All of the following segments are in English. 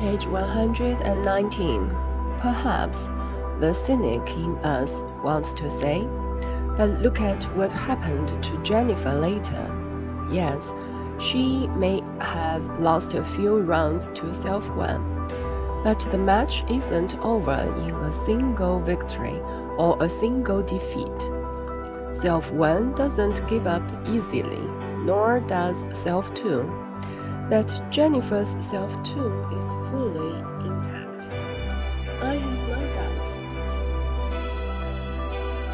Page 119. Perhaps the cynic in us wants to say, but look at what happened to Jennifer later. Yes, she may have lost a few rounds to Self One, but the match isn't over in a single victory or a single defeat. Self One doesn't give up easily, nor does Self Two. That Jennifer's Self Two is fully intact. I have no doubt.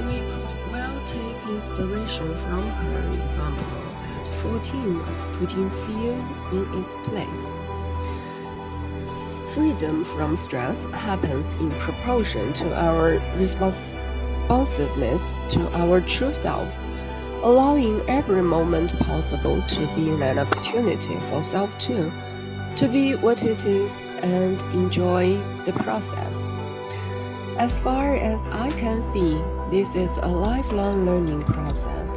We could well take inspiration from her example at 14 of putting fear in its place. Freedom from stress happens in proportion to our responsiveness to our true selves, allowing every moment possible to be an opportunity for self two, to be what it is and enjoy the process. As far as I can see, this is a lifelong learning process.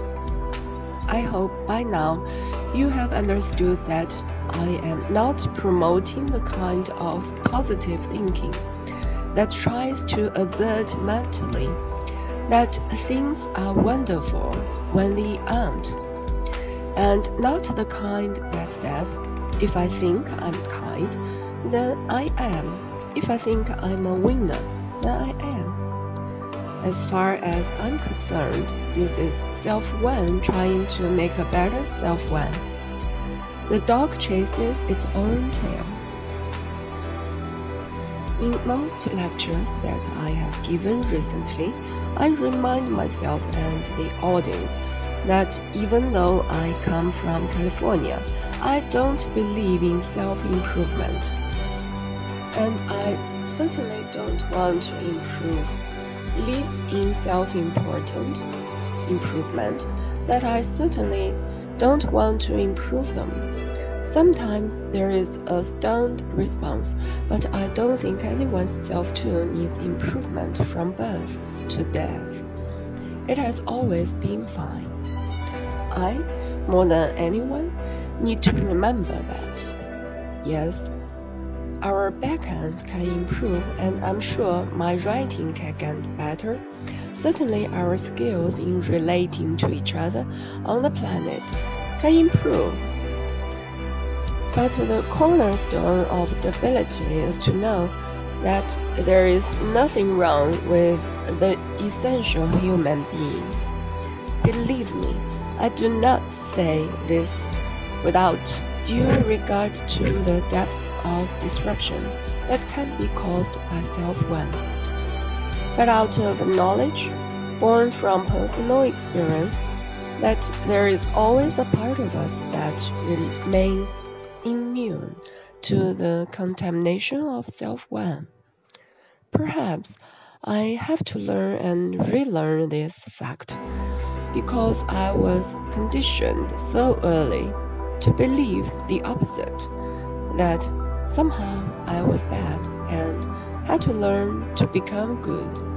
I hope by now you have understood that I am not promoting the kind of positive thinking that tries to assert mentally that things are wonderful when they aren't, and not the kind that says, if I think I'm kind, then I am. If I think I'm a winner, then I am. As far as I'm concerned, this is self one trying to make a better self one. The dog chases its own tail. In most lectures that I have given recently, I remind myself and the audience that even though I come from California, I don't believe in self improvement. And I certainly don't want to improve, live in self important improvement, that I certainly don't want to improve them. Sometimes there is a stunned response, but I don't think anyone's self two needs improvement from birth to death. It has always been fine. I, more than anyone, need to remember that. Yes, our backhands can improve, and I'm sure my writing can get better. Certainly, our skills in relating to each other on the planet can improve. But the cornerstone of stability is to know that there is nothing wrong with the essential human being. Believe me, I do not say this without due regard to the depths of disruption that can be caused by self-one. But out of knowledge, born from personal experience, that there is always a part of us that remains immune to the contamination of self-one. Perhaps I have to learn and relearn this fact because I was conditioned so early to believe the opposite that somehow I was bad and had to learn to become good.